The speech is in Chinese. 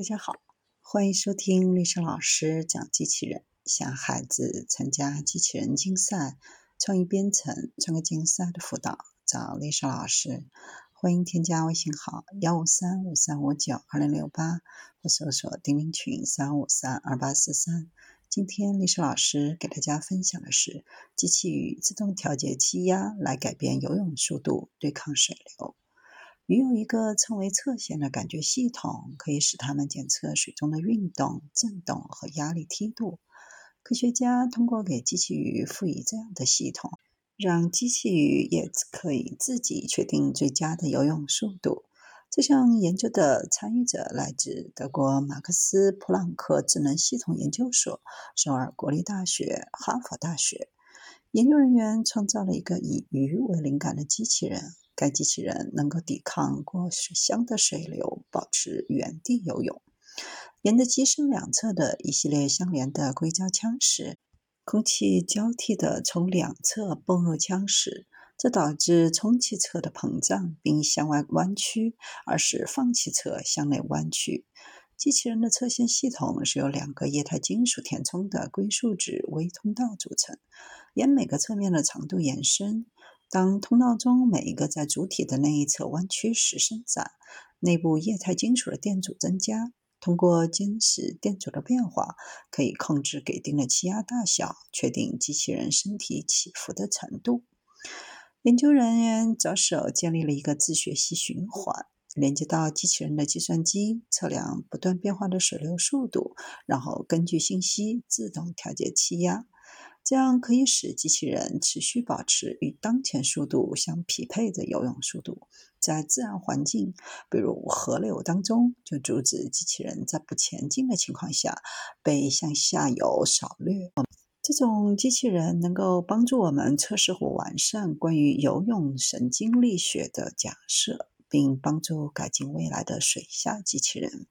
大家好，欢迎收听丽莎老师讲机器人。想孩子参加机器人竞赛、创意编程、创客竞赛的辅导，找丽莎老师。欢迎添加微信号幺五三五三五九二零六八，或搜索钉钉群三五三二八四三。今天丽莎老师给大家分享的是机器鱼自动调节气压来改变游泳速度，对抗水流。鱼有一个称为侧弦的感觉系统，可以使它们检测水中的运动、振动和压力梯度。科学家通过给机器鱼赋予这样的系统，让机器鱼也可以自己确定最佳的游泳速度。这项研究的参与者来自德国马克思普朗克智能系统研究所、首尔国立大学、哈佛大学。研究人员创造了一个以鱼为灵感的机器人。该机器人能够抵抗过水箱的水流，保持原地游泳。沿着机身两侧的一系列相连的硅胶腔时，空气交替地从两侧泵入腔室，这导致充气侧的膨胀并向外弯曲，而使放气侧向内弯曲。机器人的侧线系统是由两个液态金属填充的硅树脂微通道组成，沿每个侧面的长度延伸。当通道中每一个在主体的那一侧弯曲时伸展，内部液态金属的电阻增加。通过监视电阻的变化，可以控制给定的气压大小，确定机器人身体起伏的程度。研究人员着手建立了一个自学习循环，连接到机器人的计算机，测量不断变化的水流速度，然后根据信息自动调节气压。这样可以使机器人持续保持与当前速度相匹配的游泳速度，在自然环境，比如河流当中，就阻止机器人在不前进的情况下被向下游扫掠。这种机器人能够帮助我们测试或完善关于游泳神经力学的假设，并帮助改进未来的水下机器人。